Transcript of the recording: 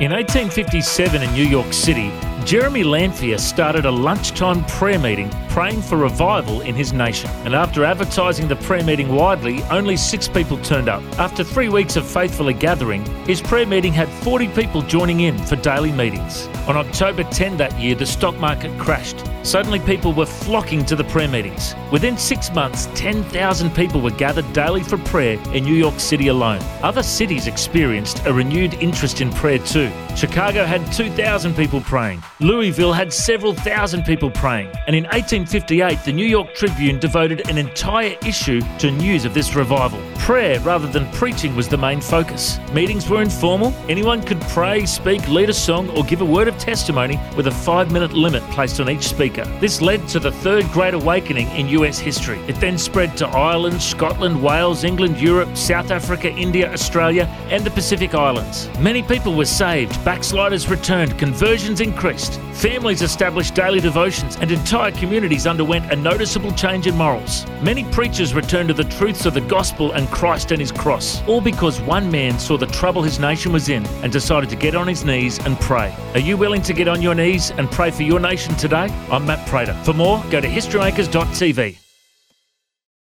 In 1857 in New York City, Jeremy Lanphier started a lunchtime prayer meeting praying for revival in his nation. And after advertising the prayer meeting widely, only six people turned up. After three weeks of faithfully gathering, his prayer meeting had 40 people joining in for daily meetings. On October 10 that year, the stock market crashed. Suddenly, people were flocking to the prayer meetings. Within six months, 10,000 people were gathered daily for prayer in New York City alone. Other cities experienced a renewed interest in prayer too. Chicago had 2,000 people praying. Louisville had several thousand people praying. And in 1858, the New York Tribune devoted an entire issue to news of this revival. Prayer rather than preaching was the main focus. Meetings were informal. Anyone could pray, speak, lead a song, or give a word of testimony with a five minute limit placed on each speaker. This led to the Third Great Awakening in US history. It then spread to Ireland, Scotland, Wales, England, Europe, South Africa, India, Australia, and the Pacific Islands. Many people were saved, backsliders returned, conversions increased. Families established daily devotions, and entire communities underwent a noticeable change in morals. Many preachers returned to the truths of the gospel and Christ and his cross, all because one man saw the trouble his nation was in and decided to get on his knees and pray. Are you willing to get on your knees and pray for your nation today? I'm Matt Prater. For more, go to historymakers.tv.